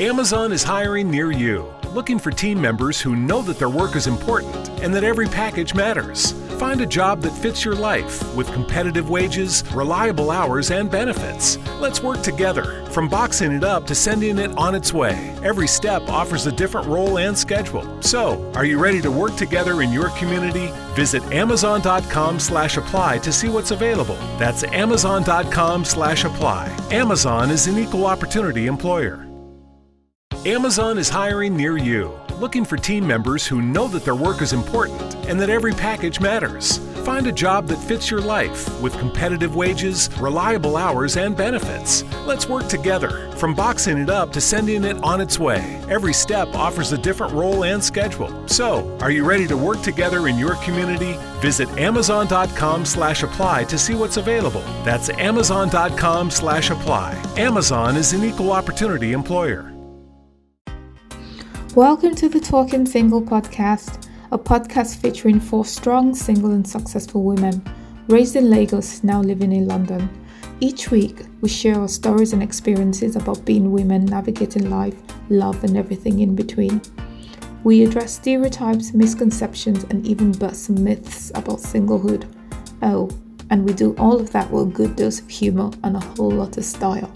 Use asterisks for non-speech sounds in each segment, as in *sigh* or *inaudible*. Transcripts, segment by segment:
Amazon is hiring near you, looking for team members who know that their work is important and that every package matters. Find a job that fits your life with competitive wages, reliable hours, and benefits. Let's work together, from boxing it up to sending it on its way. Every step offers a different role and schedule. So, are you ready to work together in your community? Visit amazon.com/apply to see what's available. That's amazon.com/apply. Amazon is an equal opportunity employer. Amazon is hiring near you, looking for team members who know that their work is important and that every package matters. Find a job that fits your life with competitive wages, reliable hours, and benefits. Let's work together, from boxing it up to sending it on its way. Every step offers a different role and schedule. So, are you ready to work together in your community? Visit amazon.com/apply to see what's available. That's amazon.com/apply. Amazon is an equal opportunity employer. Welcome to the Talking Single podcast, a podcast featuring four strong, single, and successful women raised in Lagos, now living in London. Each week, we share our stories and experiences about being women navigating life, love, and everything in between. We address stereotypes, misconceptions, and even bust some myths about singlehood. Oh, and we do all of that with a good dose of humor and a whole lot of style.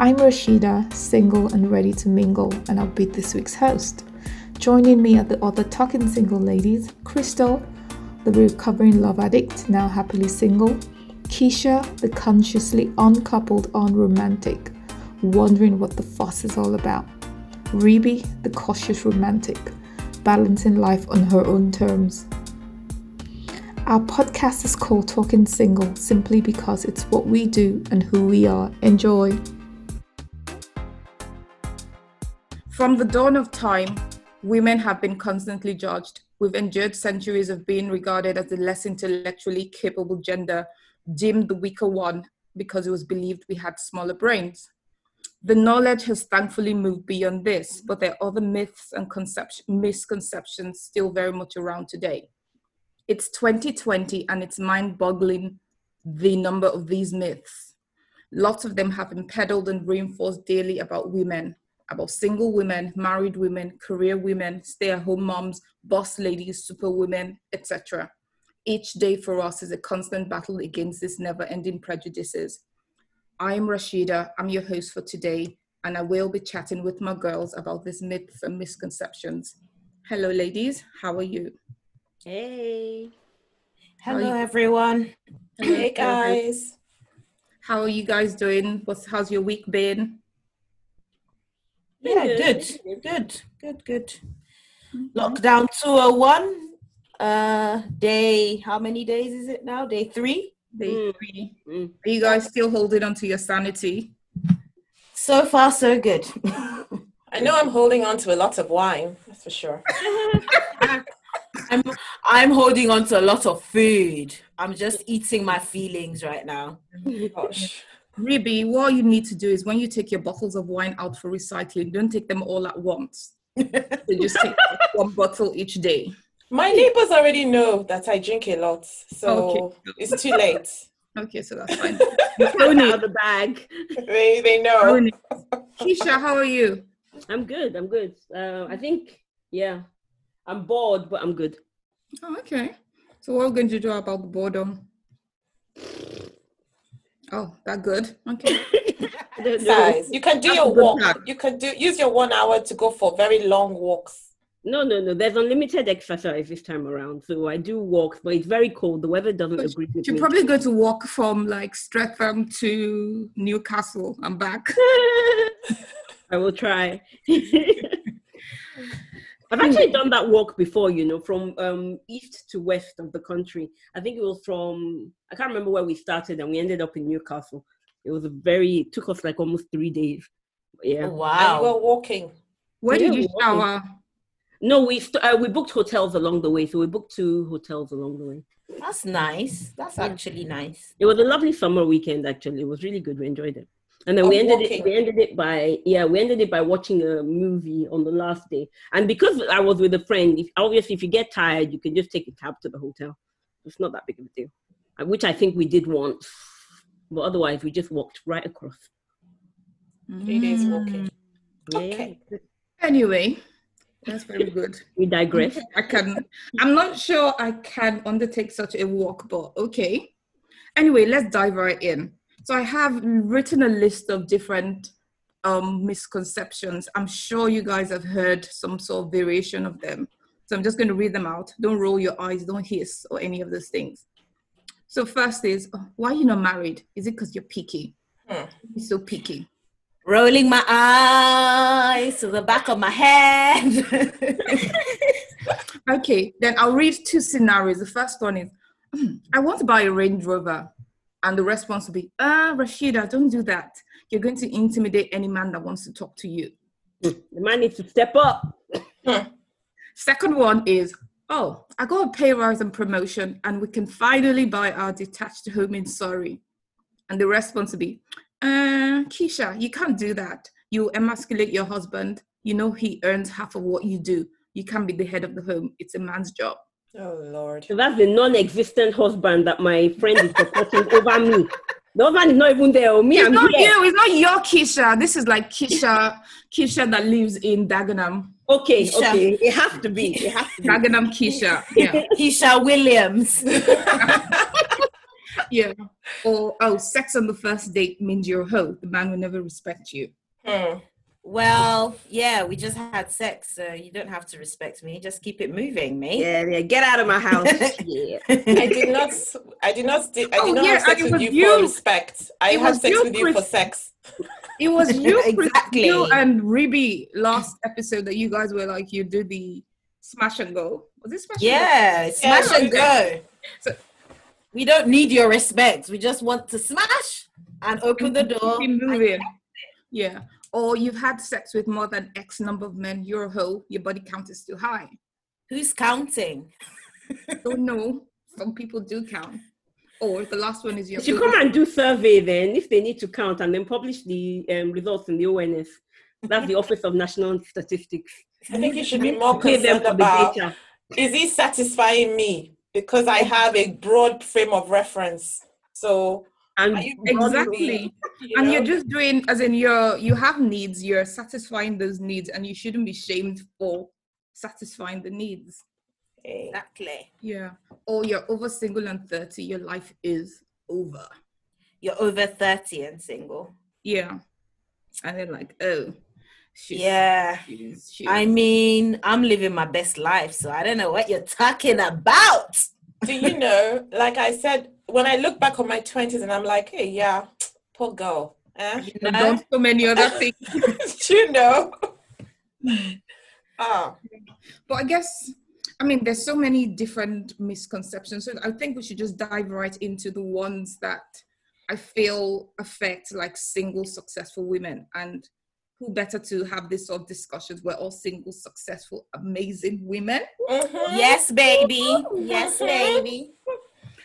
I'm Rasheeda, single and ready to mingle, and I'll be this week's host. Joining me are the other talking single ladies Crystal, the recovering love addict, now happily single, Keysha, the consciously uncoupled unromantic, wondering what the fuss is all about, Ribi, the cautious romantic, balancing life on her own terms. Our podcast is called Talking Single simply because it's what we do and who we are. Enjoy. From the dawn of time, women have been constantly judged. We've endured centuries of being regarded as the less intellectually capable gender, deemed the weaker one because it was believed we had smaller brains. The knowledge has thankfully moved beyond this, but there are other myths and misconceptions still very much around today. It's 2020 and it's mind boggling the number of these myths. Lots of them have been peddled and reinforced daily about women, about single women, married women, career women, stay at home moms, boss ladies, superwomen, etc. Each day for us is a constant battle against these never ending prejudices. I'm Rasheeda, I'm your host for today, and I will be chatting with my girls about these myths and misconceptions. Hello, ladies, how are you? Hey. Hello, everyone. Hello, hey, guys. How are you guys doing? What's how's your week been? Yeah, good, good, good, good. Lockdown 201. Uh, day, how many days is it now? Day three? Day Mm. three. Mm. Are you guys still holding on to your sanity? So far, so good. *laughs* I know I'm holding on to a lot of wine, that's for sure. *laughs* I'm, I'm holding on to a lot of food. I'm just eating my feelings right now. Gosh. Ribi, what you need to do is when you take your bottles of wine out for recycling, don't take them all at once. *laughs* So just take one bottle each day. My neighbors already know that I drink a lot, so it's too late. Okay, so that's fine. *laughs* Phone out of the bag. They they know. Tony. *laughs* Keysha, how are you? I'm good. I'm good. Uh, I think, yeah, I'm bored, but I'm good. Oh, okay. So what are we going to do about the boredom? Oh, that good. Okay. I don't know. Size. You can do That's your walk. plan. You can do use your one hour to go for very long walks. No, no, no. There's unlimited exercise this time around. So I do walks, but it's very cold. The weather doesn't But agree with You're me. probably going to walk from like Streatham to Newcastle and back. *laughs* I will try. *laughs* I've actually done that walk before, you know, from um, east to west of the country. I think it was from, I can't remember where we started and we ended up in Newcastle. It was a very, it took us like almost three days. Yeah. And you Wow. were walking. Where did you walking. shower? No, we st- uh, we booked hotels along the way. So we booked two hotels along the way. That's nice. That's actually nice. It was a lovely summer weekend. Actually, it was really good. We enjoyed it. And then Of we ended walking. it. We ended it by yeah. We ended it by watching a movie on the last day. And because I was with a friend, if, obviously, if you get tired, you can just take a cab to the hotel. It's not that big of a deal. Uh, Which I think we did once, but otherwise we just walked right across. Three days walking. Okay. Anyway, that's very *laughs* good. We digress. *laughs* I can. I'm not sure I can undertake such a walk, but okay. Anyway, let's dive right in. So I have written a list of different um, misconceptions. I'm sure you guys have heard some sort of variation of them. So I'm just going to read them out. Don't roll your eyes, don't hiss, or any of those things. So first is, why are you not married? Is it because you're picky? Hmm. You're so picky. Rolling my eyes to the back of my head. *laughs* okay, then I'll read two scenarios. The first one is, *clears throat* I want to buy a Range Rover. And the response will be, ah, Rasheeda, don't do that. You're going to intimidate any man that wants to talk to you. The man needs to step up. Second one is, oh, I got a pay rise and promotion, and we can finally buy our detached home in Surrey. And the response will be, uh, Keysha, you can't do that. You emasculate your husband. You know he earns half of what you do. You can't be the head of the home. It's a man's job. Oh Lord. So that's the non-existent husband that my friend is supporting *laughs* over me. The husband is not even there. Oh, me, it's I'm not here. you. It's not your Keisha. This is like Keisha, Keisha that lives in Dagenham. Okay, Keisha. okay. It has to be. It has to be. Dagenham Keisha. Yeah. *laughs* Keisha Williams. *laughs* yeah. Or oh, sex on the first date means you're a hoe. The man will never respect you. Hmm. Well, yeah, we just had sex, so you don't have to respect me. Just keep it moving, mate. Yeah, yeah. Get out of my house. yeah. *laughs* I did not. I did not. I did oh, not yeah, have sex with you, you, for respect. I had sex you, with you for sex. It was *laughs* you, exactly. you and Ribi last episode that you guys were like you do the smash and go. Was this smash? Yeah, and smash yeah, and go. So, we don't need your respect. We just want to smash and open the door. Keep Moving. Yeah or you've had sex with more than X number of men, you're a hoe, your body count is too high. Who's counting? *laughs* Don't know. Some people do count. Or the last one is your. You come and do survey then if they need to count and then publish the um, results in the ONS. That's the Office of National Statistics. I think you should be more concerned about is he satisfying me because I have a broad frame of reference. So and exactly. you know? and you're just doing as in you're you have needs you're satisfying those needs and you shouldn't be shamed for satisfying the needs. Exactly. Yeah. Or you're over single and 30 your life is over. You're over 30 and single. Yeah. And they're like oh she's, yeah. She's, she's. i mean i'm living my best life so i don't know what you're talking about. *laughs* Do you know? Like i said when I look back on my twenties and I'm like, hey, yeah, poor girl. Eh? You know? Done so many other *laughs* things. you know. *laughs* ah. But I guess I mean there's so many different misconceptions. So I think we should just dive right into the ones that I feel affect like single successful women and who better to have this sort of discussions? We're all single, successful, amazing women. Mm-hmm. Yes, baby. Yes, baby.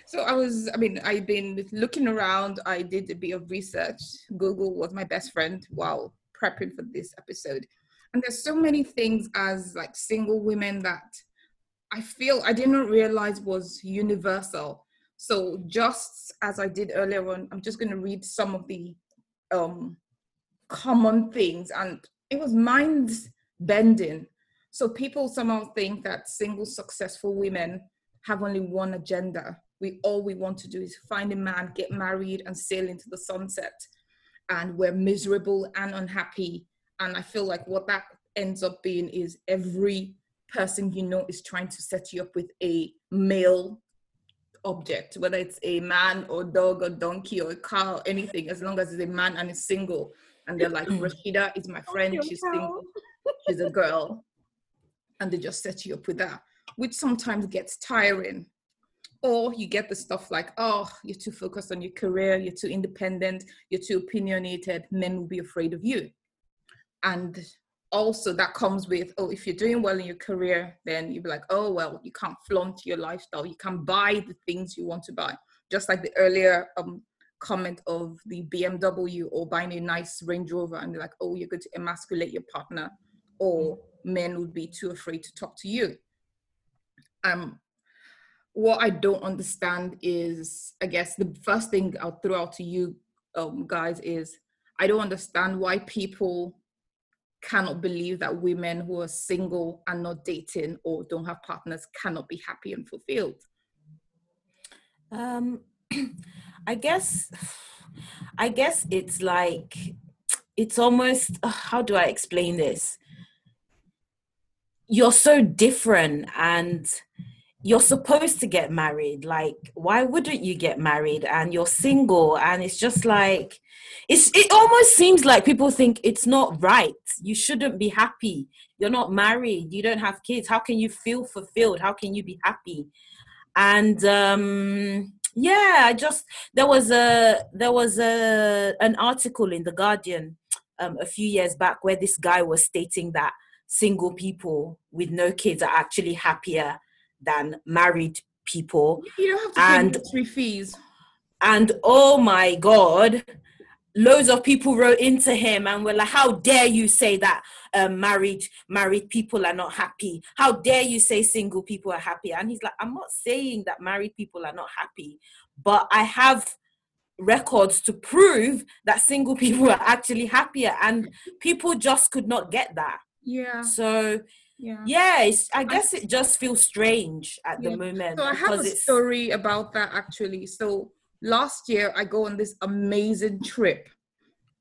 So I was, I mean, I've been looking around. I did a bit of research. Google was my best friend while prepping for this episode. And there's so many things as like single women that I feel I didn't realize was universal. So just as I did earlier on, I'm just going to read some of the um, common things, and it was mind bending. So people somehow think that single successful women have only one agenda we all we want to do is find a man, get married, and sail into the sunset. And we're miserable and unhappy. And I feel like what that ends up being is every person you know is trying to set you up with a male object, whether it's a man or dog or donkey or a car or anything, as long as it's a man and is single. And they're like, Rasheeda is my friend, she's single, she's a girl. And they just set you up with that, which sometimes gets tiring or you get the stuff like oh you're too focused on your career you're too independent you're too opinionated men will be afraid of you. And also that comes with oh if you're doing well in your career then you'll be like oh well you can't flaunt your lifestyle. You can't buy the things you want to buy just like the earlier um, comment of the bmw or buying a nice range rover and they're like oh you're going to emasculate your partner or men would be too afraid to talk to you. Um what I don't understand is, I guess the first thing I'll throw out to you um, guys is, I don't understand why people cannot believe that women who are single and not dating or don't have partners cannot be happy and fulfilled? Um, *clears throat* I guess, I guess it's like, it's almost, how do I explain this? You're so different and you're supposed to get married like why wouldn't you get married? And you're single and it's just like it's it almost seems like people think it's not right. You shouldn't be happy. You're not married. You don't have kids. How can you feel fulfilled? How can you be happy? And um yeah i just there was a there was a an article in the guardian um, a few years back where this guy was stating that single people with no kids are actually happier than married people. You don't have to and, pay fees. And oh my God, loads of people wrote into him and were like, "How dare you say that um, married married people are not happy? How dare you say single people are happy?" And he's like, "I'm not saying that married people are not happy, but I have." records to prove that single *laughs* people are actually happier and people just could not get that yeah so yeah. Yeah i guess it just feels strange at yeah. the moment so i have a story about that actually. So last year i go on this amazing trip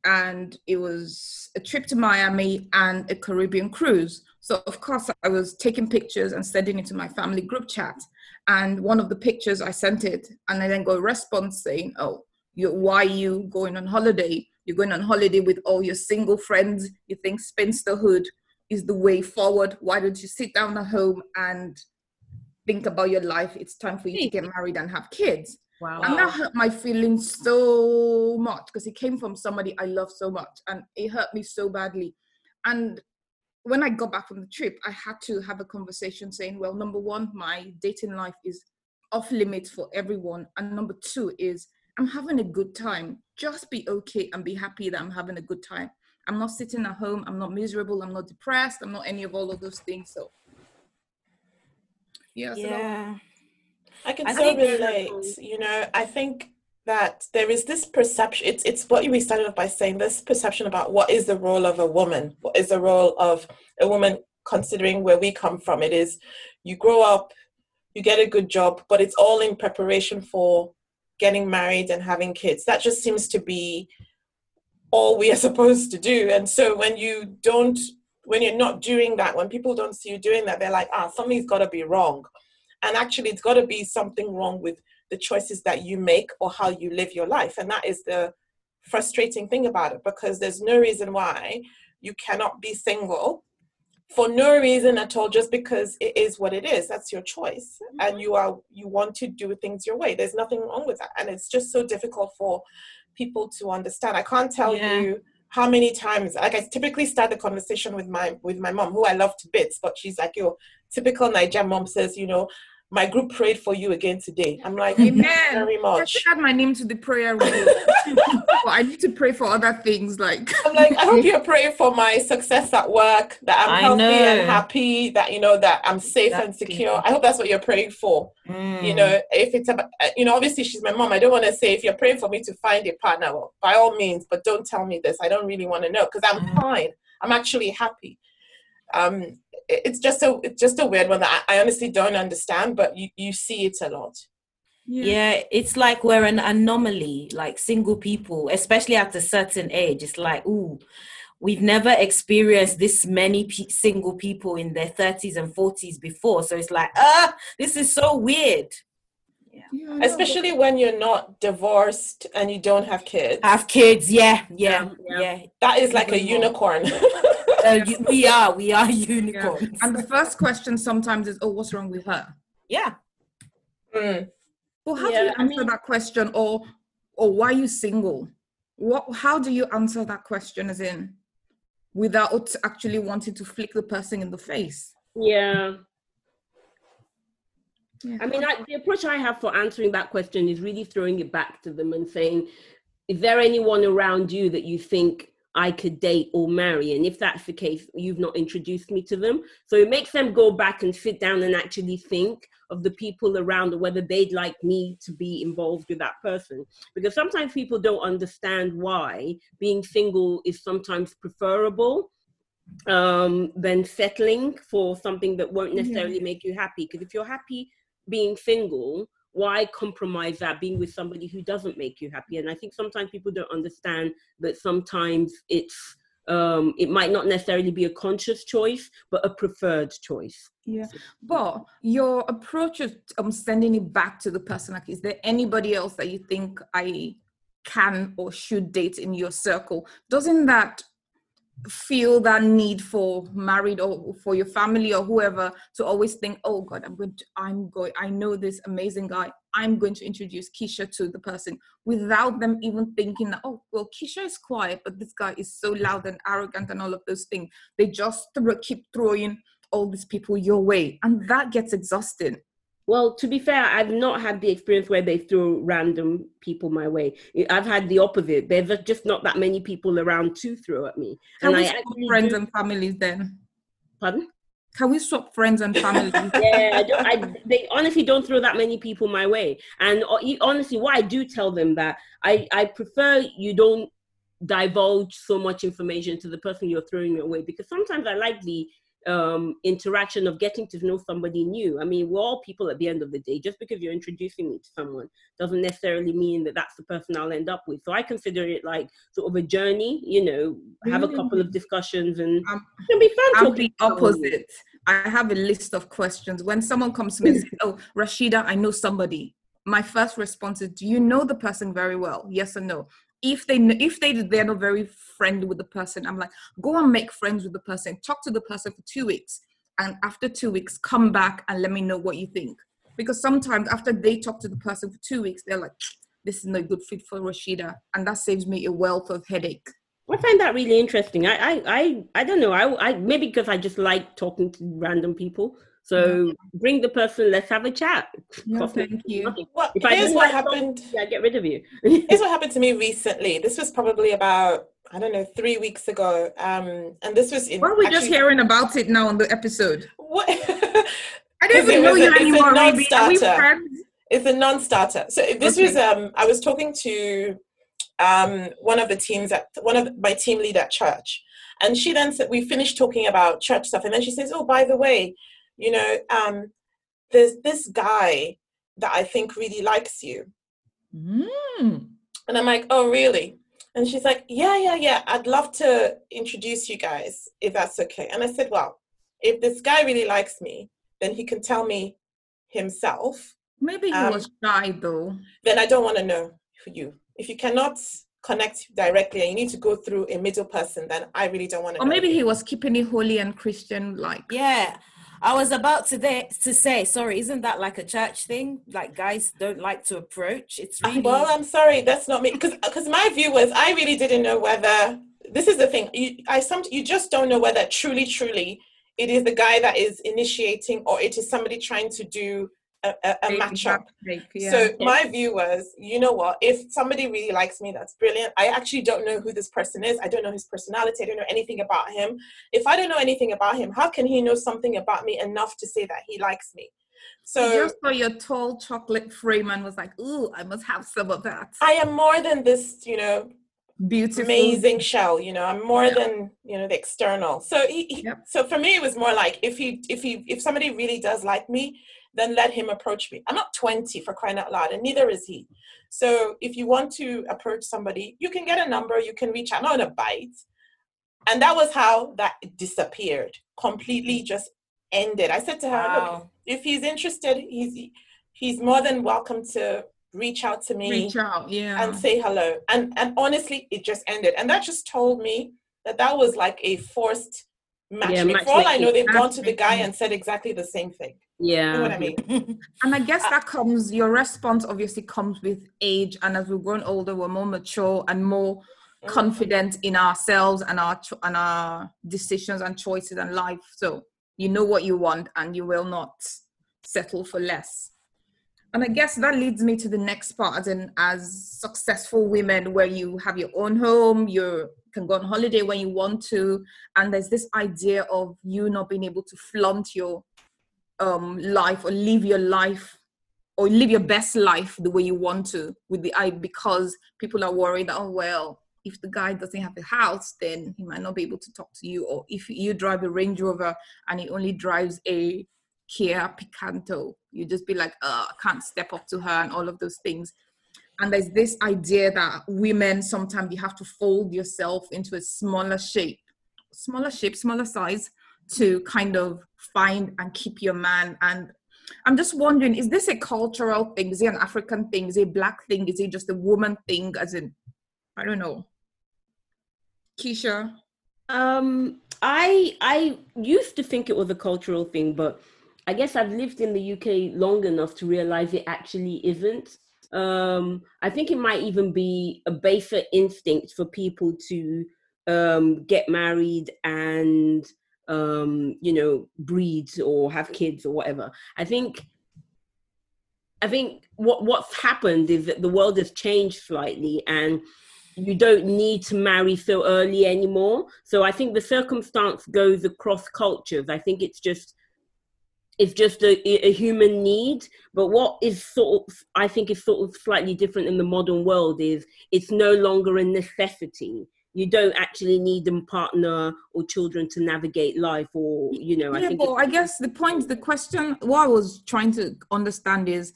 and it was a trip to miami and a caribbean cruise. So of course i was taking pictures and sending it to my family group chat and one of the pictures i sent it and i then got a response saying oh you why are you going on holiday? You're going on holiday with all your single friends you think spinsterhood is the way forward. Why don't you sit down at home and think about your life? It's time for you to get married and have kids. Wow. And that hurt my feelings so much because it came from somebody I love so much and it hurt me so badly. And when I got back from the trip, I had to have a conversation saying, well, number one, my dating life is off limits for everyone. And number two is I'm having a good time. Just be okay and be happy that I'm having a good time. I'm not sitting at home. I'm not miserable. I'm not depressed. I'm not any of all of those things. So, yeah. Yeah. I can I so relate. You know, I think that there is this perception. It's it's what we started off by saying. This perception about what is the role of a woman. What is the role of a woman? Considering where we come from, it is you grow up, you get a good job, but it's all in preparation for getting married and having kids. That just seems to be all we are supposed to do. And so when you don't, when you're not doing that, when people don't see you doing that, they're like, ah, something's got to be wrong. And actually, it's got to be something wrong with the choices that you make or how you live your life. And that is the frustrating thing about it because there's no reason why you cannot be single for no reason at all just because it is what it is that's your choice mm-hmm. and you are you want to do things your way there's nothing wrong with that and it's just so difficult for people to understand. I can't tell yeah. you how many times like I typically start the conversation with my with my mom, who I love to bits, but she's like, your typical Nigerian mom says, you know, my group prayed for you again today. I'm like, Amen. very much. I add my name to the prayer room. *laughs* I need to pray for other things. Like, *laughs* I'm like, I hope *laughs* you're praying for my success at work, that I'm I healthy know. and happy, that you know that I'm safe and secure. I hope that's what you're praying for. Mm. You know, if it's about, uh, you know, obviously she's my mom. I don't want to say if you're praying for me to find a partner, well, by all means, but don't tell me this. I don't really want to know because I'm mm. fine. I'm actually happy. Um, it's just a it's just a weird one that I, I honestly don't understand, but you, you see it a lot. Yeah. yeah. it's like we're an anomaly, like single people, especially at a certain age. It's like, ooh, we've never experienced this many p- single people in their 30s and 40s before. So it's like, ah, this is so weird. Yeah. yeah Especially when you're not divorced and you don't have kids. Have kids, yeah, yeah, yeah. yeah. That is like a unicorn. *laughs* uh, *laughs* we are, we are unicorns. Yeah. And the first question sometimes is, "Oh, what's wrong with her?" Yeah. Mm. Well, how yeah, do you answer I mean, that question, or or why are you single? What? How do you answer that question, as in, without actually wanting to flick the person in the face? Yeah. Yeah. I mean, I, the approach I have for answering that question is really throwing it back to them and saying, is there anyone around you that you think I could date or marry. And if that's the case, you've not introduced me to them. So it makes them go back and sit down and actually think of the people around whether they'd like me to be involved with that person. Because sometimes people don't understand why being single is sometimes preferable um, than settling for something that won't necessarily yeah. make you happy. Because if you're happy being single, why compromise that being with somebody who doesn't make you happy? And I think sometimes people don't understand that sometimes it's um it might not necessarily be a conscious choice but a preferred choice. Yeah. But your approach of um sending it back to the person like is there anybody else that you think i can or should date in your circle? Doesn't that feel that need for married or for your family or whoever to always think oh god i'm going to i'm going i know this amazing guy. I'm going to introduce keisha to the person without them even thinking that oh well keisha is quiet but this guy is so loud and arrogant and all of those things. They just keep throwing all these people your way and that gets exhausting well, to be fair, I've not had the experience where they throw random people my way. I've had the opposite. There's just not that many people around to throw at me. Can and we I swap friends do... and families then? Pardon? Can we swap friends and families? *laughs* yeah, I don't, I, they honestly don't throw that many people my way. And uh, honestly, what I do tell them that I, I prefer you don't divulge so much information to the person you're throwing away because sometimes I like the um, interaction of getting to know somebody new. I mean, we're all people at the end of the day. Just because you're introducing me to someone doesn't necessarily mean that that's the person I'll end up with. So I consider it like sort of a journey. You know, have a couple of discussions, and um, it can be fun. I'm the opposite. I have a list of questions. When someone comes to me and says, "Oh, Rasheeda, I know somebody," my first response is, "Do you know the person very well? Yes or no?" If they if they they're not very friendly with the person i'm like go and make friends with the person talk to the person for two weeks and after two weeks come back and let me know what you think because sometimes after they talk to the person for two weeks they're like this is not a good fit for rasheeda and that saves me a wealth of headache I find that really interesting. I, I, I, I don't know. I, I maybe because I just like talking to random people. So yeah. bring the person. Let's have a chat. Yeah, thank you. Well, if here's what happened. yeah, get rid of you. here's *laughs* what happened to me recently. This was probably about I don't know three weeks ago. Um, and this was in. Why are we actually, just hearing about it now on the episode? What? *laughs* I didn't even know you anymore. Are we friends? It's a non-starter. So this okay. was um, I was talking to um, one of the teams at one of my team lead at church, and she then said we finished talking about church stuff, and then she says, "Oh, by the way." You know, um, there's this guy that I think really likes you. Mm. And I'm like, oh, really? And she's like, yeah, yeah, yeah. I'd love to introduce you guys if that's okay. And I said, well, if this guy really likes me, then he can tell me himself. Maybe he um, was shy though. Then I don't want to know for you. If you cannot connect directly and you need to go through a middle person, then I really don't want to. Or maybe you. he was keeping it holy and Christian like. Yeah. I was about to de- to say, sorry, isn't that like a church thing? Like guys don't like to approach. It's ah, really well. I'm sorry, that's not me. Because because my view was I really didn't know whether this is the thing. You I some you just don't know whether truly truly it is the guy that is initiating or it is somebody trying to do a, a, a matchup. Yeah. So my view was, you know what? If somebody really likes me, that's brilliant. I actually don't know who this person is. I don't know his personality. I don't know anything about him. If I don't know anything about him, how can he know something about me enough to say that he likes me? So just for your tall chocolate frame and was like, ooh, I must have some of that. I am more than this, you know, beautiful amazing shell you know i'm more yeah. than you know the external so he, he yep. so for me it was more like if he if he if somebody really does like me then let him approach me. I'm not 20 for crying out loud, and neither is he. So if you want to approach somebody, you can get a number, you can reach out, not in a bite. And that was how that disappeared, completely just ended. I said to her, wow. look, if he's interested, he's he's more than welcome to reach out to me reach out yeah and say hello and and honestly it just ended and that just told me that that was like a forced. Yeah, match for all i know they've gone to the guy and said exactly the same thing yeah you know what i mean? *laughs* And i guess that comes your response obviously comes with age and as we've grown older we're more mature and more mm-hmm. confident in ourselves and our and our decisions and choices and life. So you know what you want and you will not settle for less. And i guess that leads me to the next part as in as successful women where you have your own home you can go on holiday when you want to and there's this idea of you not being able to flaunt your um, life or live your life or live your best life the way you want to with the eye because people are worried that oh well if the guy doesn't have a house, then he might not be able to talk to you. Or if you drive a Range Rover and he only drives a Kia Picanto, you just be like, oh, I can't step up to her and all of those things. And there's this idea that women sometimes you have to fold yourself into a smaller shape, smaller shape, smaller size to kind of find and keep your man. And I'm just wondering, is this a cultural thing? Is it an African thing? Is it a black thing? Is it just a woman thing? As in, I don't know. Keysha? Um, I I used to think it was a cultural thing, but I guess I've lived in the UK long enough to realize it actually isn't. Um, I think it might even be a baser instinct for people to um, get married and um, you know breed or have kids or whatever. I think I think what what's happened is that the world has changed slightly and you don't need to marry so early anymore. So I think the circumstance goes across cultures. I think it's just it's just a, a human need. But what is sort of I think is sort of slightly different in the modern world is it's no longer a necessity. You don't actually need a partner or children to navigate life, or you know. Yeah, I think. but I guess the point, the question, what I was trying to understand is,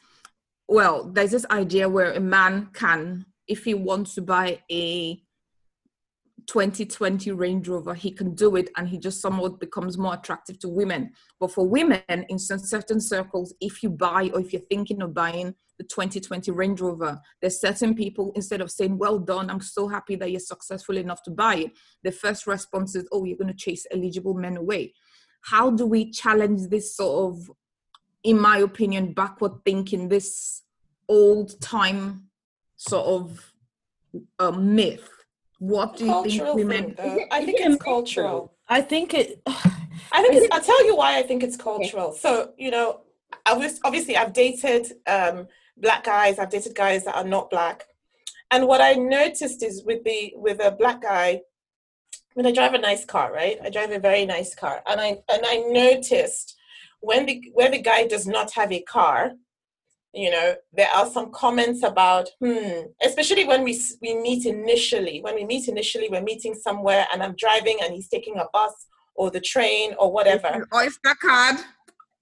well, there's this idea where a man can if he wants to buy a 2020 Range Rover, he can do it and he just somewhat becomes more attractive to women. But for women, in certain circles, if you buy or if you're thinking of buying the 2020 Range Rover, there's certain people, instead of saying, Well done, I'm so happy that you're successful enough to buy it, the first response is, Oh, you're going to chase eligible men away. How do we challenge this sort of, in my opinion, backward thinking, this old time sort of a myth. What do you think women? Thing, I think it's cultural. I think it. *sighs* I think it's, I'll tell you why I think it's cultural. So you know, obviously I've dated um, black guys. I've dated guys that are not black, and what I noticed is with the with a black guy, when I drive a nice car, right? I drive a very nice car, and I and I noticed when the where the guy does not have a car, you know there are some comments about hmm especially when we we meet initially when we meet initially we're meeting somewhere and i'm driving and he's taking a bus or the train or whatever oyster card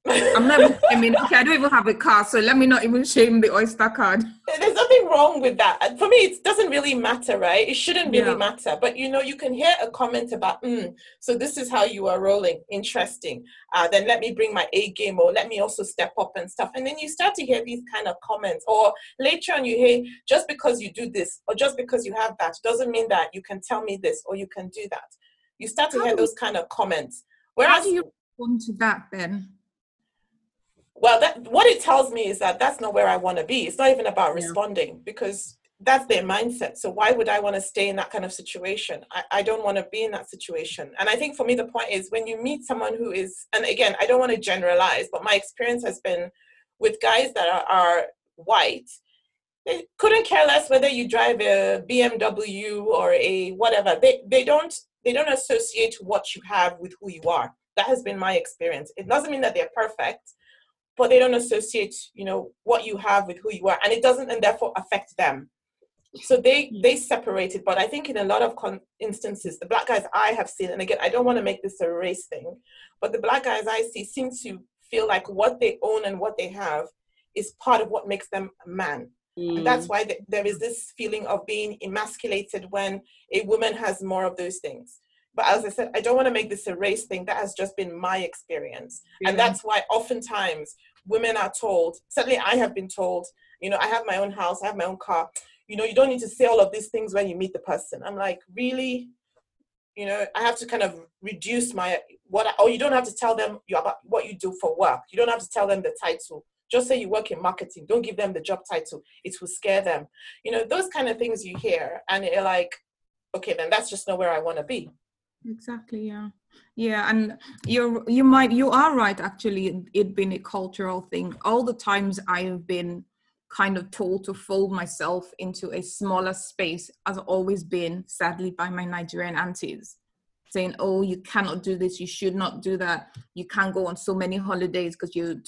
I'm not I mean, okay, I don't even have a car, so let me not even shame the Oyster card. There's nothing wrong with that. For me, it doesn't really matter, right? It shouldn't really yeah. matter. But you know, you can hear a comment about, mm, so this is how you are rolling. Interesting. Uh, then let me bring my A game, or let me also step up and stuff. And then you start to hear these kind of comments. Or later on, you hear, just because you do this, or just because you have that, doesn't mean that you can tell me this, or you can do that. You start to how hear those kind of comments. Whereas, how do you respond to that then? Well that what it tells me is that that's not where i want to be. It's not even about yeah. responding because that's their mindset. So why would i want to stay in that kind of situation? I, I don't want to be in that situation. And i think for me the point is when you meet someone who is and again i don't want to generalize but my experience has been with guys that are, are white they couldn't care less whether you drive a bmw or a whatever. They, they don't they don't associate what you have with who you are. That has been my experience. It doesn't mean that they're perfect but they don't associate you know what you have with who you are and it doesn't and therefore affect them. So they they separated but i think in a lot of con- instances the black guys i have seen and again i don't want to make this a race thing but the black guys i see seem to feel like what they own and what they have is part of what makes them a man. Mm. and that's why th- there is this feeling of being emasculated when a woman has more of those things but as I said, I don't want to make this a race thing. That has just been my experience. Yeah. And that's why oftentimes women are told, certainly I have been told, you know, I have my own house, I have my own car. You know, you don't need to say all of these things when you meet the person. I'm like, really? You know, I have to kind of reduce my what, I, or you don't have to tell them you about what you do for work. You don't have to tell them the title. Just say you work in marketing. Don't give them the job title. It will scare them. You know, those kind of things you hear, and you're like, okay, then that's just not where I want to be exactly yeah. Yeah and you're you might you are right actually it being a cultural thing. All the times i have been kind of told to fold myself into a smaller space has always been sadly by my nigerian aunties saying oh you cannot do this you should not do that you can't go on so many holidays because you'd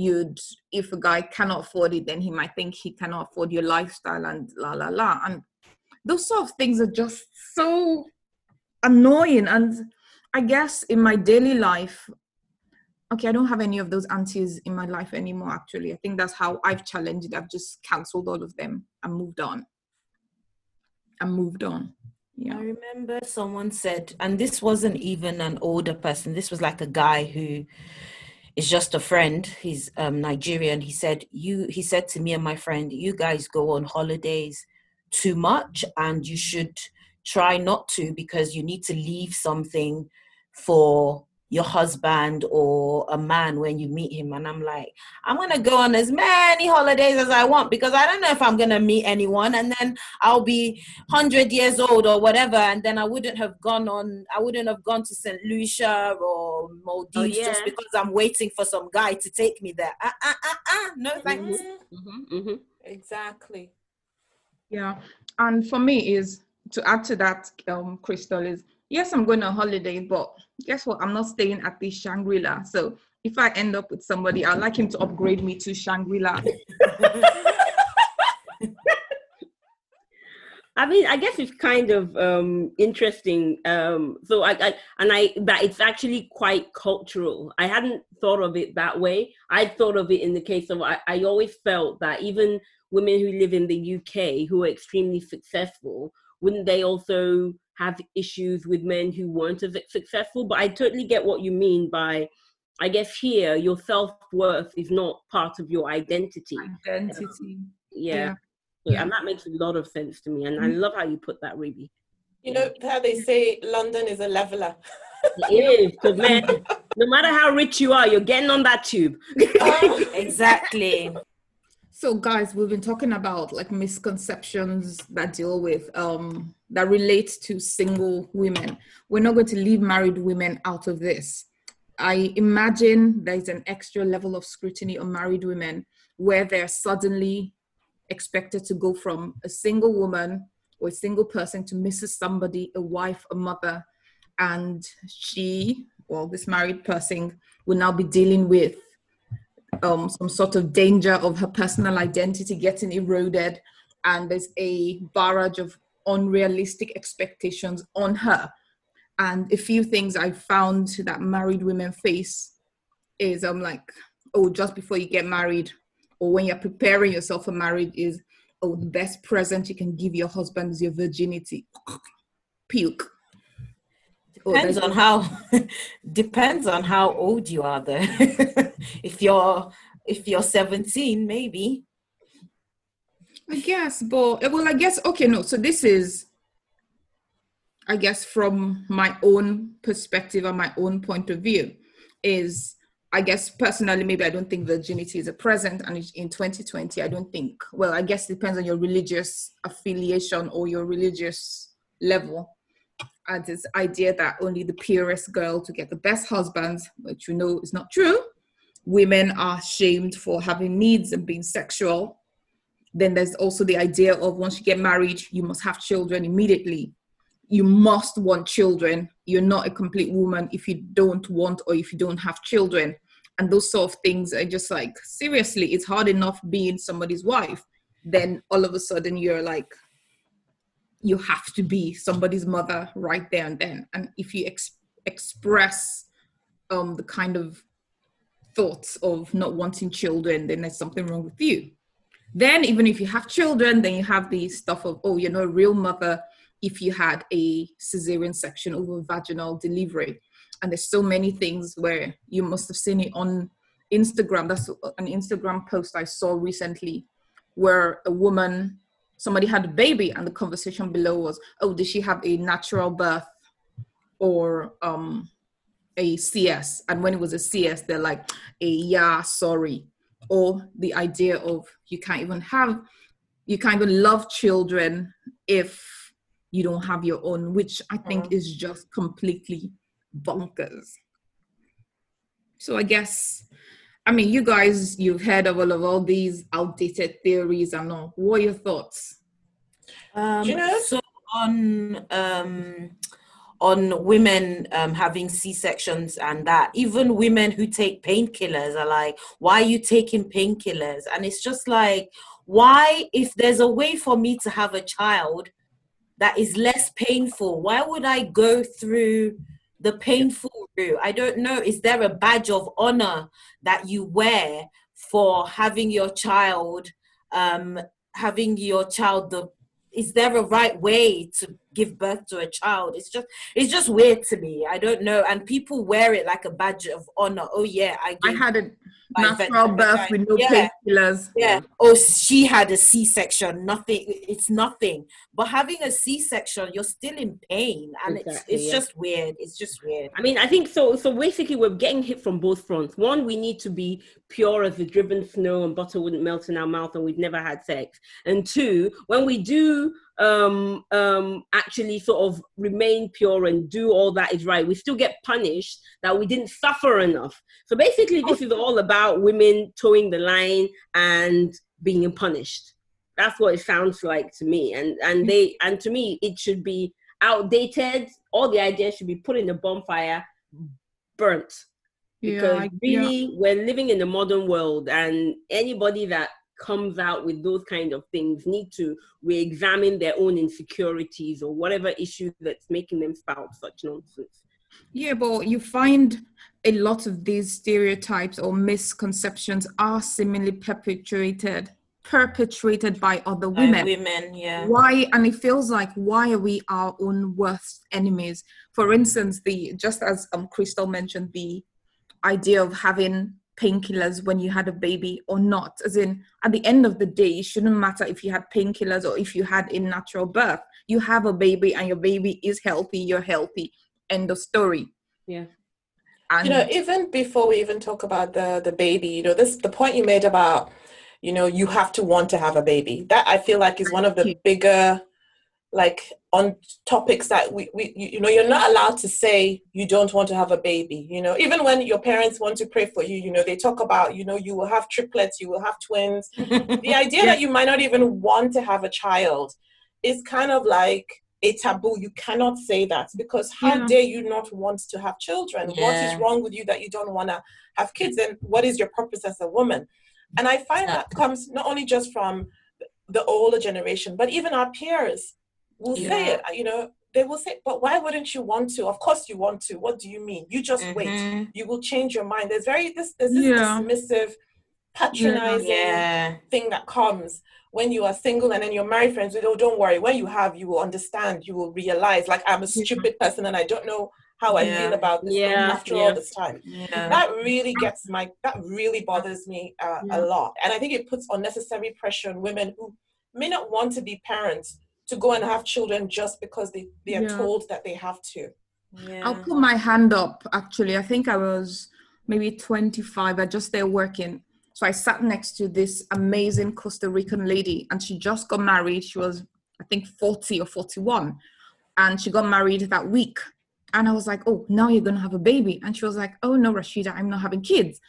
you'd if a guy cannot afford it then he might think he cannot afford your lifestyle and la la la. And those sort of things are just so annoying. And I guess in my daily life, okay, I don't have any of those aunties in my life anymore, actually. I think that's how I've challenged it. I've just cancelled all of them and moved on. And moved on. Yeah. I remember someone said, and this wasn't even an older person, this was like a guy who is just a friend. He's um, Nigerian. He said, You he said to me and my friend, you guys go on holidays too much and you should try not to because you need to leave something for your husband or a man when you meet him and i'm like i'm going to go on as many holidays as i want because i don't know if i'm going to meet anyone and then i'll be 100 years old or whatever and then i wouldn't have gone on i wouldn't have gone to st lucia or maldives oh, yeah. just because i'm waiting for some guy to take me there uh, uh, uh, uh. no thanks mm-hmm. Mm-hmm. Mm-hmm. exactly yeah and for me is to add to that um crystal is yes, I'm going on holiday, but guess what? I'm not staying at the Shangri-La. So if I end up with somebody, I'd like him to upgrade me to Shangri-La. *laughs* I mean, I guess it's kind of um, interesting. Um, so I, I, and I that it's actually quite cultural. I hadn't thought of it that way. I thought of it in the case of I, I always felt that even women who live in the UK who are extremely successful, wouldn't they also have issues with men who weren't as successful. But I totally get what you mean by, I guess here your self worth is not part of your identity. Identity. Um, yeah. yeah. And that makes a lot of sense to me. And mm-hmm. I love how you put that, Ribi. You know how they say London is a leveler. it is because man, no matter how rich you are, you're getting on that tube. *laughs* *laughs* exactly. So, guys, we've been talking about like misconceptions that deal with um that relate to single women. We're not going to leave married women out of this. I imagine there's an extra level of scrutiny on married women where they're suddenly expected to go from a single woman or a single person to Mrs. Somebody, a wife, a mother, and she, well, this married person, will now be dealing with um, some sort of danger of her personal identity getting eroded, and there's a barrage of unrealistic expectations on her. And a few things I found that married women face is I'm um, like, oh, just before you get married, or when you're preparing yourself for marriage, is oh, the best present you can give your husband is your virginity. Puke. Depends on how *laughs* depends on how old you are though. *laughs* If you're if you're 17 maybe. I guess but eh, well i guess okay no so this is i guess from my own perspective and my own point of view is i guess personally maybe i don't think virginity is a present and in 2020 i don't think. Well i guess it depends on your religious affiliation or your religious level and this idea that only the purest girl to get the best husbands, which we know is not true. Women are shamed for having needs and being sexual. Then there's also the idea of once you get married, you must have children immediately. You must want children. You're not a complete woman if you don't want or if you don't have children. And those sort of things are just like, seriously, it's hard enough being somebody's wife. Then all of a sudden you're like, you have to be somebody's mother right there and then. And if you ex- express um, the kind of thoughts of not wanting children then there's something wrong with you. Then even if you have children then you have the stuff of oh you're not a real mother if you had a cesarean section over vaginal delivery. And there's so many things where you must have seen it on instagram. That's an instagram post i saw recently where a woman somebody had a baby and the conversation below was oh did she have a natural birth or um a cs and when it was a cs they're like a yeah sorry. Or the idea of you can't even have you can't even love children if you don't have your own which i think mm. is just completely bonkers. So i guess I mean, you guys, you've heard of all of all these outdated theories and all. What are your thoughts? Um, you know? So on um, on women um, having C sections and that, even women who take painkillers are like, "Why are you taking painkillers?" And it's just like, why, if there's a way for me to have a child, that is less painful? Why would I go through the painful route? I don't know. Is there a badge of honor that you wear for having your child, um, having your child the is there a right way to give birth to a child? It's just it's just weird to me. I don't know. And people wear it like a badge of honor. Oh yeah i, I had a natural birth with no yeah. painkillers. Yeah. Oh she had a c-section. Nothing it's nothing. But having a c-section you're still in pain. And exactly, it's, it's yeah. just weird. It's just weird. I mean i think so so basically we're getting hit from both fronts. One we need to be pure as the driven snow and butter wouldn't melt in our mouth and we've never had sex. And two when we do um, um, actually sort of remain pure and do all that is right, we still get punished that we didn't suffer enough. So basically, this is all about women towing the line and being punished. That's what it sounds like to me. And and they and to me, it should be outdated. All the ideas should be put in the bonfire, burnt. Because yeah, really, yeah. we're living in the modern world, and anybody that comes out with those kind of things need to re-examine their own insecurities or whatever issue that's making them spout such nonsense yeah but you find a lot of these stereotypes or misconceptions are seemingly perpetuated perpetrated by other women. By women, yeah. Why? And it feels like why are we our own worst enemies? For instance, the just as um Crystal mentioned, the idea of having painkillers when you had a baby or not. As in, at the end of the day, it shouldn't matter if you had painkillers or if you had a natural birth. You have a baby and your baby is healthy, you're healthy. End of story. Yeah. And you know, even before we even talk about the the baby, you know, this the point you made about, you know, you have to want to have a baby. That I feel like is one of the bigger like on topics that we, we you know you're not allowed to say you don't want to have a baby you know? Even when your parents want to pray for you you know they talk about you know you will have triplets you will have twins. *laughs* The idea yeah. that you might not even want to have a child is kind of like a taboo. You cannot say that because how yeah. dare you not want to have children? Yeah. what is wrong with you that you don't want to have kids? And what is your purpose as a woman? And i find that comes not only just from the older generation but even our peers will yeah. say it, you know, they will say, but why wouldn't you want to? Of course you want to. What do you mean? You just mm-hmm. wait. You will change your mind. There's very this there's this yeah. dismissive, patronizing yeah. thing that comes when you are single and then your married friends with, oh, don't worry. When you have, you will understand, you will realize, like I'm a stupid person and I don't know how I feel about this yeah. after all this time. That really gets my that really bothers me uh, a lot. And I think it puts unnecessary pressure on women who may not want to be parents to go and have children just because they, they are yeah. told that they have to. Yeah. I'll put my hand up actually. I think I was maybe 25. I just there working. So I sat next to this amazing Costa Rican lady and she just got married. She was, I think, 40 or 41. And she got married that week. And I was like, oh, now you're going to have a baby. And she was like, oh, no, Rasheeda, I'm not having kids.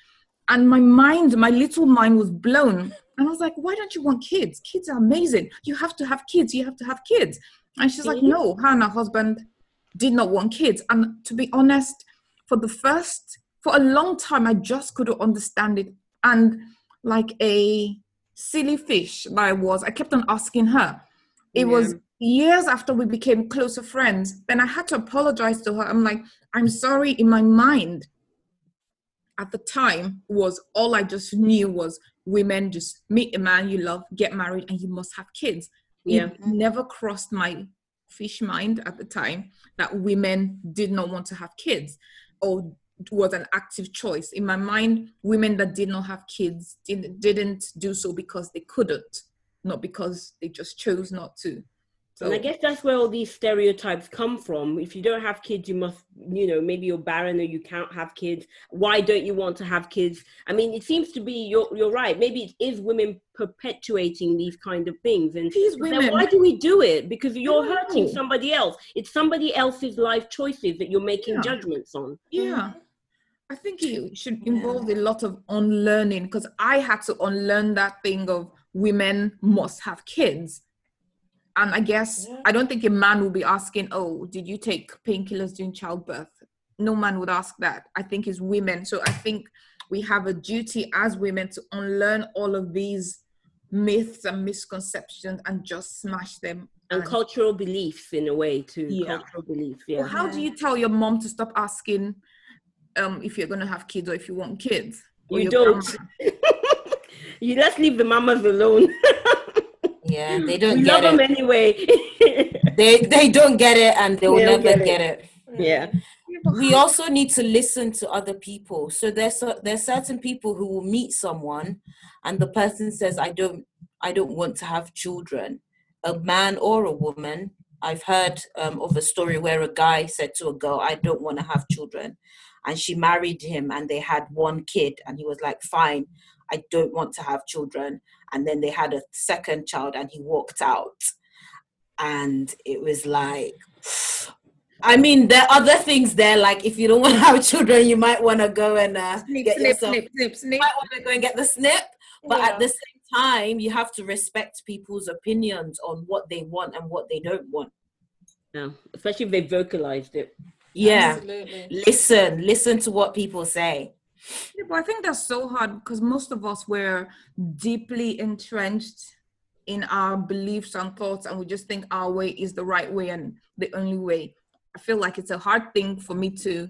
And my mind, my little mind was blown. And I was like, why don't you want kids? Kids are amazing. You have to have kids. You have to have kids. And she's like, no, her and her husband did not want kids. And to be honest, for the first, for a long time, I just couldn't understand it. And like a silly fish that I was, I kept on asking her. It yeah. was years after we became closer friends. Then I had to apologize to her. I'm like, I'm sorry in my mind at the time was all I just knew was women just meet a man you love, get married, and you must have kids. Yeah. It never crossed my fish mind at the time that women did not want to have kids or was an active choice. In my mind, women that did not have kids didn't, didn't do so because they couldn't, not because they just chose not to. So, and I guess that's where all these stereotypes come from. If you don't have kids, you must, you know, maybe you're barren or you can't have kids. Why don't you want to have kids? I mean, it seems to be you're you're right. Maybe it is women perpetuating these kind of things. And these women, why do we do it? Because you're hurting somebody else. It's somebody else's life choices that you're making yeah. judgments on. Yeah. Mm-hmm. I think it should involve a lot of unlearning because I had to unlearn that thing of women must have kids and I guess yeah. I don't think a man will be asking, "Oh, did you take painkillers during childbirth?" No man would ask that. I think it's women. So I think we have a duty as women to unlearn all of these myths and misconceptions and just smash them and cultural beliefs in a way too. Yeah. Cultural beliefs, yeah. Well, how do you tell your mom to stop asking um, if you're going to have kids or if you want kids? You don't. *laughs* you let's leave the mamas alone. *laughs* Yeah, they don't love get them it. anyway. *laughs* They they don't get it, and they will They never get it. get it. yeah. we also need to listen to other people so there's cer- there's certain people who will meet someone and the person says i don't i don't want to have children a man or a woman i've heard um, of a story where a guy said to a girl i don't want to have children and she married him and they had one kid and he was like fine i don't want to have children and then they had a second child and he walked out and it was like I mean, there are other things there. Like, if you don't *laughs* want to have children, you might want to go and uh, Snip, get snip, yourself. snip, snip, snip. You might want to go and get the snip. But Yeah. at the same time, you have to respect people's opinions on what they want and what they don't want. yeah. Especially if they vocalized it. Yeah, Absolutely. listen, listen to what people say. Yeah, but I think that's so hard because most of us were deeply entrenched in our beliefs and thoughts, and we just think our way is the right way and the only way. I feel like it's a hard thing for me to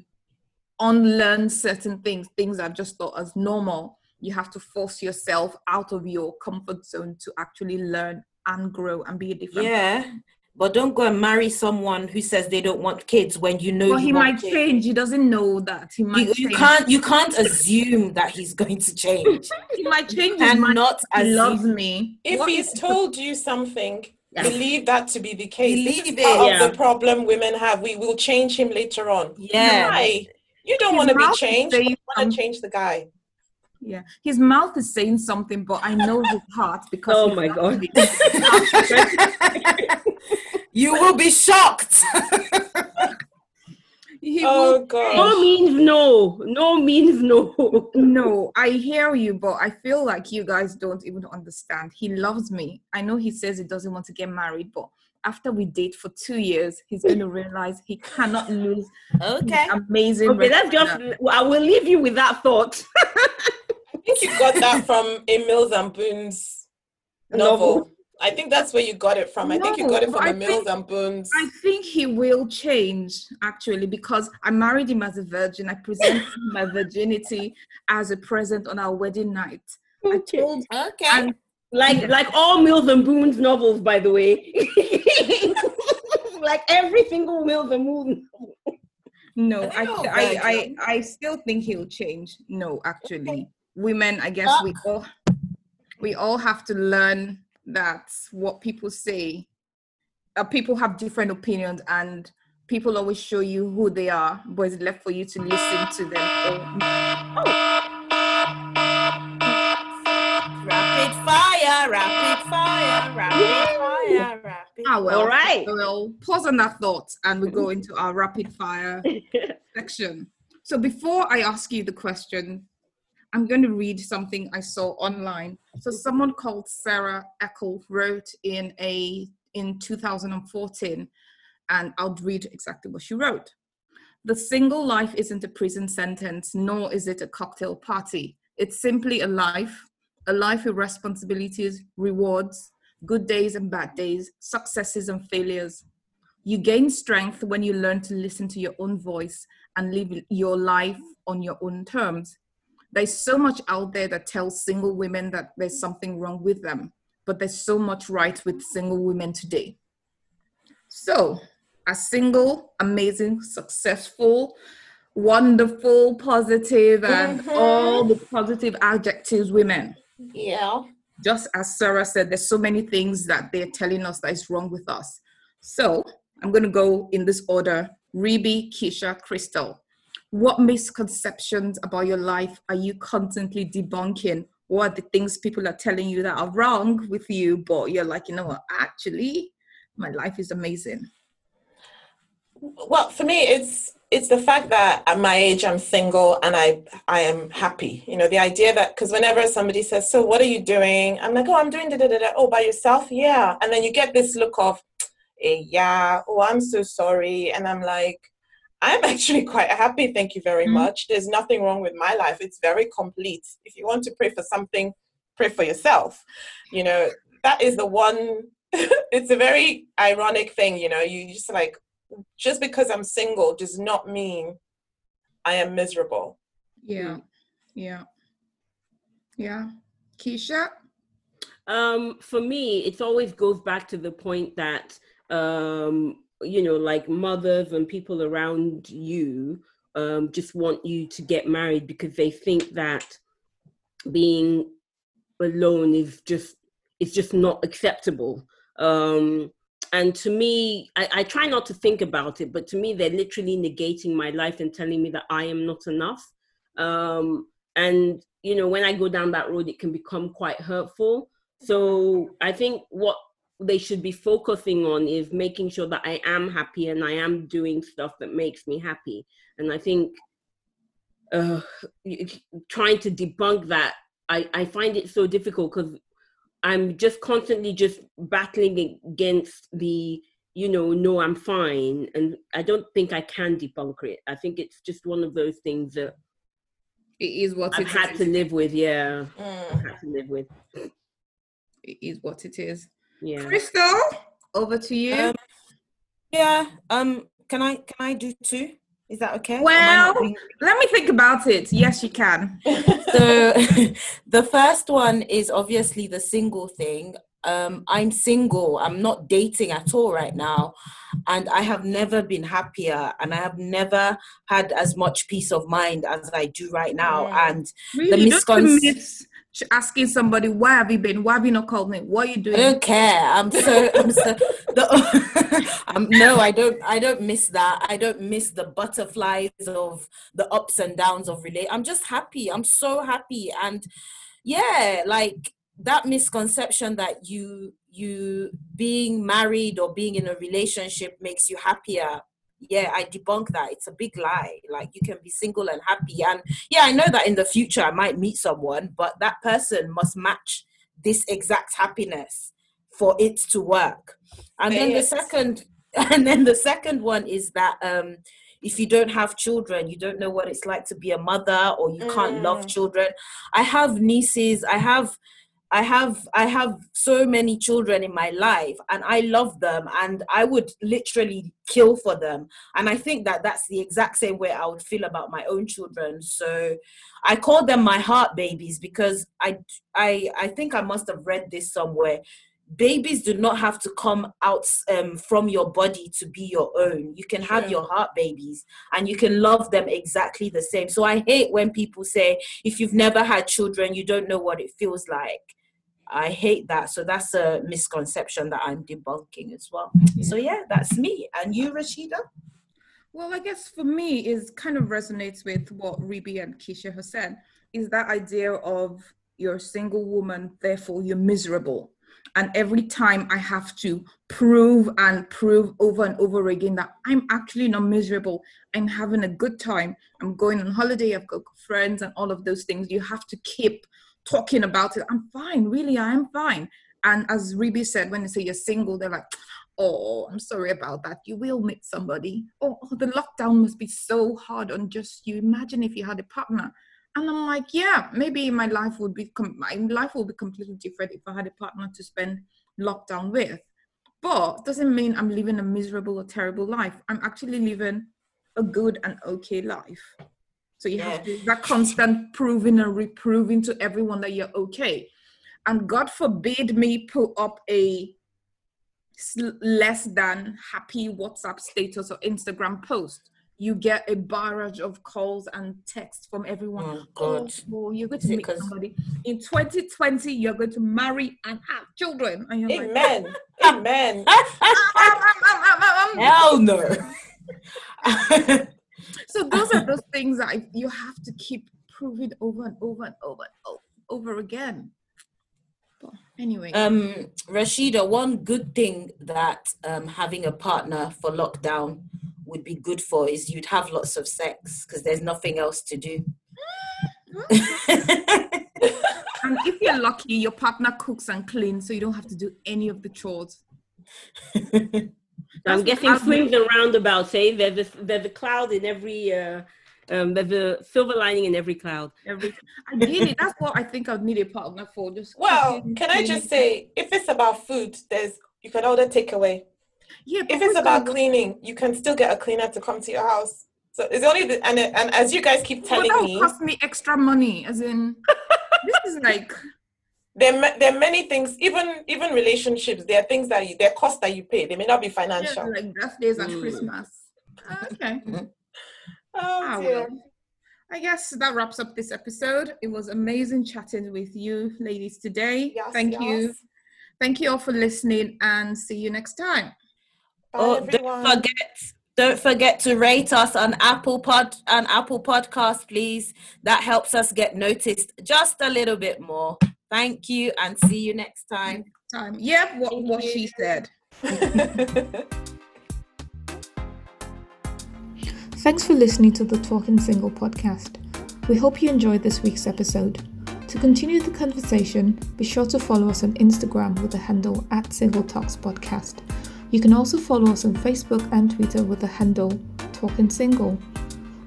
unlearn certain things, things I've just thought as normal. You have to force yourself out of your comfort zone to actually learn and grow and be a different. Yeah, but don't go and marry someone who says they don't want kids when you know But you he might kids. change. He doesn't know that. He might You, you can't you can't assume that he's going to change. *laughs* He might change And his mind. cannot He assume. loves me. If What he's is- told you something, Yeah. believe that to be the case. This Believe is part it. of Yeah. the problem women have. We will change him later on. Yeah. Why? You don't want to be changed. You want to change the guy. Yeah, his mouth is saying something, but I know his heart because. Oh my God. *laughs* me. you will be shocked. *laughs* He Oh God. No means no. No means no. *laughs* No, I hear you, but I feel like you guys don't even understand. He loves me. I know he says he doesn't want to get married, but after we date for two years, he's going to realize he cannot lose okay. amazing. Okay, let's just. I will leave you with that thought. I think you got that from Emil and novel. Novel. I think that's where you got it from. I think you got it from the Mills think- and Boon's. I think he will change actually because I married him as a virgin. I presented *laughs* my virginity as a present on our wedding night. I told Okay. and like like all Mills and Boons novels, by the way. *laughs* like every single Mills and Boons. no, I I, I, I, I still think he'll change. No, actually, women, I guess we all we all have to learn that what people say. Uh, people have different opinions, and people always show you who they are, but it's left for you to listen to them. Oh. Rapid fire, rapid fire, rapid fire, rapid Ah, well, All right. We'll pause on that thought and we go *laughs* into our rapid fire *laughs* section. So before I ask you the question, I'm going to read something I saw online. So someone called Sara Eckel wrote in a in 2014, and I'll read exactly what she wrote. The single life isn't a prison sentence, nor is it a cocktail party. It's simply a life, a life with responsibilities, rewards, good days and bad days, successes and failures. You gain strength when you learn to listen to your own voice and live your life on your own terms. There's so much out there that tells single women that there's something wrong with them, but there's so much right with single women today. So, a single, amazing, successful, wonderful, positive, and Mhm. all the positive adjectives women, Yeah. just as Sara said, there's so many things that they're telling us that is wrong with us. So I'm going to go in this order Ribi, Keysha, Crystal. What misconceptions about your life are you constantly debunking? What are the things people are telling you that are wrong with you, but you're like, you know what, actually, my life is amazing. Well, for me, it's it's the fact that at my age I'm single and I I am happy. You know, the idea that because whenever somebody says, "So what are you doing?" I'm like, "Oh, I'm doing da da da da." Oh, by yourself? Yeah. And then you get this look of, eh, "Yeah." Oh, I'm so sorry. And I'm like, I'm *laughs* actually quite happy. Thank you very Mhm. much. There's nothing wrong with my life. It's very complete. If you want to pray for something, pray for yourself. You know, that is the one *laughs* it's a very ironic thing, you know. You just like just because I'm single does not mean I am miserable. Yeah. Yeah. Yeah. Keysha? Um, for me, it always goes back to the point that um, you know, like mothers and people around you um, just want you to get married because they think that being alone is just it's just not acceptable. Um, and to me, I, I try not to think about it, but to me, they're literally negating my life and telling me that I am not enough. Um, and you know, when I go down that road, it can become quite hurtful. So I think what they should be focusing on is making sure that I am happy and I am doing stuff that makes me happy. And I think uh, trying to debunk that, I, I find it so difficult because I'm just constantly just battling against the, you know, no, I'm fine. And I don't think I can debunk it. I think it's just one of those things that it is what I've had is. to live with. Yeah. Mm. I've had to live with. It is what it is. Yeah. Crystal, over to you. Um, yeah. Um. Can I can I do two? Is that okay? Well, being- let me think about it. Yes, you can. *laughs* so *laughs* the first one is obviously the single thing um i'm single i'm not dating at all right now and i have never been happier and i have never had as much peace of mind as i do right now Mm. and Really, don't miscon- commit to asking somebody why have you been? Why have you not called me? What are you doing I don't care. I'm so. *laughs* I'm so. The, *laughs* no, I don't. I don't miss that. I don't miss the butterflies of the ups and downs of relate. I'm just happy. I'm so happy, and yeah, like that misconception that you you being married or being in a relationship makes you happier yeah i debunk that. It's a big lie. Like you can be single and happy. And yeah i know that in the future i might meet someone but that person must match this exact happiness for it to work. And then the second *laughs* and then the second one is that um if you don't have children you don't know what it's like to be a mother or you can't love Mm. children. I have nieces. I have I have I have so many children in my life and I love them and I would literally kill for them. And I think that that's the exact same way I would feel about my own children. So I call them my heart babies because I I I think I must have read this somewhere. Babies do not have to come out um, from your body to be your own. You can have Sure. your heart babies and you can love them exactly the same. So I hate when people say if you've never had children you don't know what it feels like I hate that. So that's a misconception that I'm debunking as well. So yeah, that's me. And you, Rasheeda? Well, I guess for me is kind of resonates with what Ribi and Keysha have said, is that idea of you're a single woman, therefore you're miserable. And every time I have to prove and prove over and over again that I'm actually not miserable. I'm having a good time. I'm going on holiday. I've got friends and all of those things. You have to keep talking about it. I'm fine. Really, I am fine. And as Ribi said, when they say you're single, they're like, oh, I'm sorry about that. You will meet somebody. Oh, oh, the lockdown must be so hard on just you. Imagine if you had a partner. And I'm like, yeah, maybe my life would be com- my life will be completely different if I had a partner to spend lockdown with. But doesn't mean I'm living a miserable or terrible life. I'm actually living a good and okay life. So you have to that constant proving and reproving to everyone that you're okay. And God forbid me put up a less than happy WhatsApp status or Instagram post. You get a barrage of calls and texts from everyone. Oh, Oh, God. well, you're going to meet somebody in 2020. You're going to marry and have children. And you're like, Amen. Amen. Hell no. *laughs* so those are those things that I, you have to keep proving over and over and over and over again. But anyway, um, Rasheeda, one good thing that um, having a partner for lockdown would be good for is you'd have lots of sex because there's nothing else to do. *laughs* and if you're lucky, your partner cooks and cleans, so you don't have to do any of the chores. *laughs* I'm That's getting what I've swings and roundabouts. Say there's a, there's a cloud in every uh, um, there's a silver lining in every cloud. Every ideally, that's what I think I'd need a partner for. Just Well, can I just say, if it's about food, there's you can order takeaway. Yeah, If it's about cleaning, you can still get a cleaner to come to your house. So it's only the, and and as you guys keep but telling that me, cost me extra money. As in, this is like there there are many things. Even even relationships, there are things that you, there are costs that you pay. They may not be yeah, financial. like birthdays and Mm. Christmas. Ah, Okay. Oh Ah, dear. well. I guess that wraps up this episode. It was amazing chatting with you ladies today. Yes, Thank you. Thank you all for listening and see you next time. Bye, Oh, everyone. don't forget, don't forget to rate us on Apple Pod on Apple Podcast, please. That helps us get noticed just a little bit more. Thank you, and see you next time. Time. Yeah, what, Thank what you. she said. *laughs* Thanks for listening to the Talking Single podcast. We hope you enjoyed this week's episode. To continue the conversation, be sure to follow us on Instagram with the handle at Single Talks Podcast. You can also follow us on Facebook and Twitter with the handle Talking Single.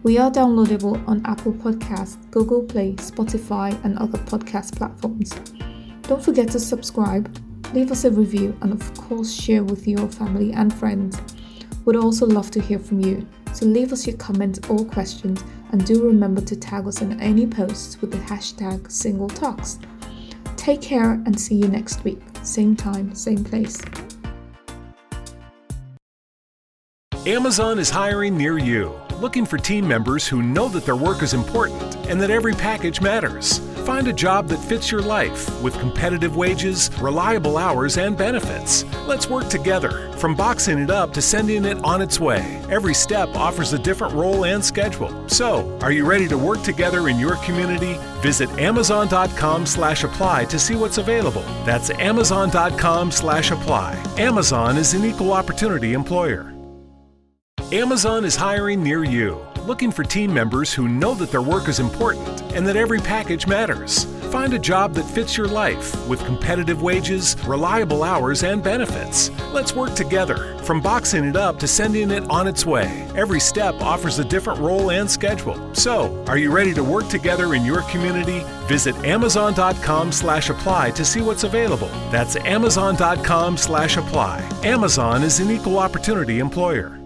We are downloadable on Apple Podcasts, Google Play, Spotify, and other podcast platforms. Don't forget to subscribe, leave us a review, and of course, share with your family and friends. We'd also love to hear from you, so leave us your comments or questions and do remember to tag us in any posts with the hashtag Single Talks. Take care and see you next week, same time, same place. Amazon is hiring near you, looking for team members who know that their work is important and that every package matters. Find a job that fits your life with competitive wages, reliable hours, and benefits. Let's work together, from boxing it up to sending it on its way. Every step offers a different role and schedule. So, are you ready to work together in your community? Visit amazon.com/apply to see what's available. That's amazon.com/apply. Amazon is an equal opportunity employer. Amazon is hiring near you, looking for team members who know that their work is important and that every package matters. Find a job that fits your life with competitive wages, reliable hours, and benefits. Let's work together, from boxing it up to sending it on its way. Every step offers a different role and schedule. So, are you ready to work together in your community? Visit amazon.com/apply to see what's available. That's amazon.com/apply. Amazon is an equal opportunity employer.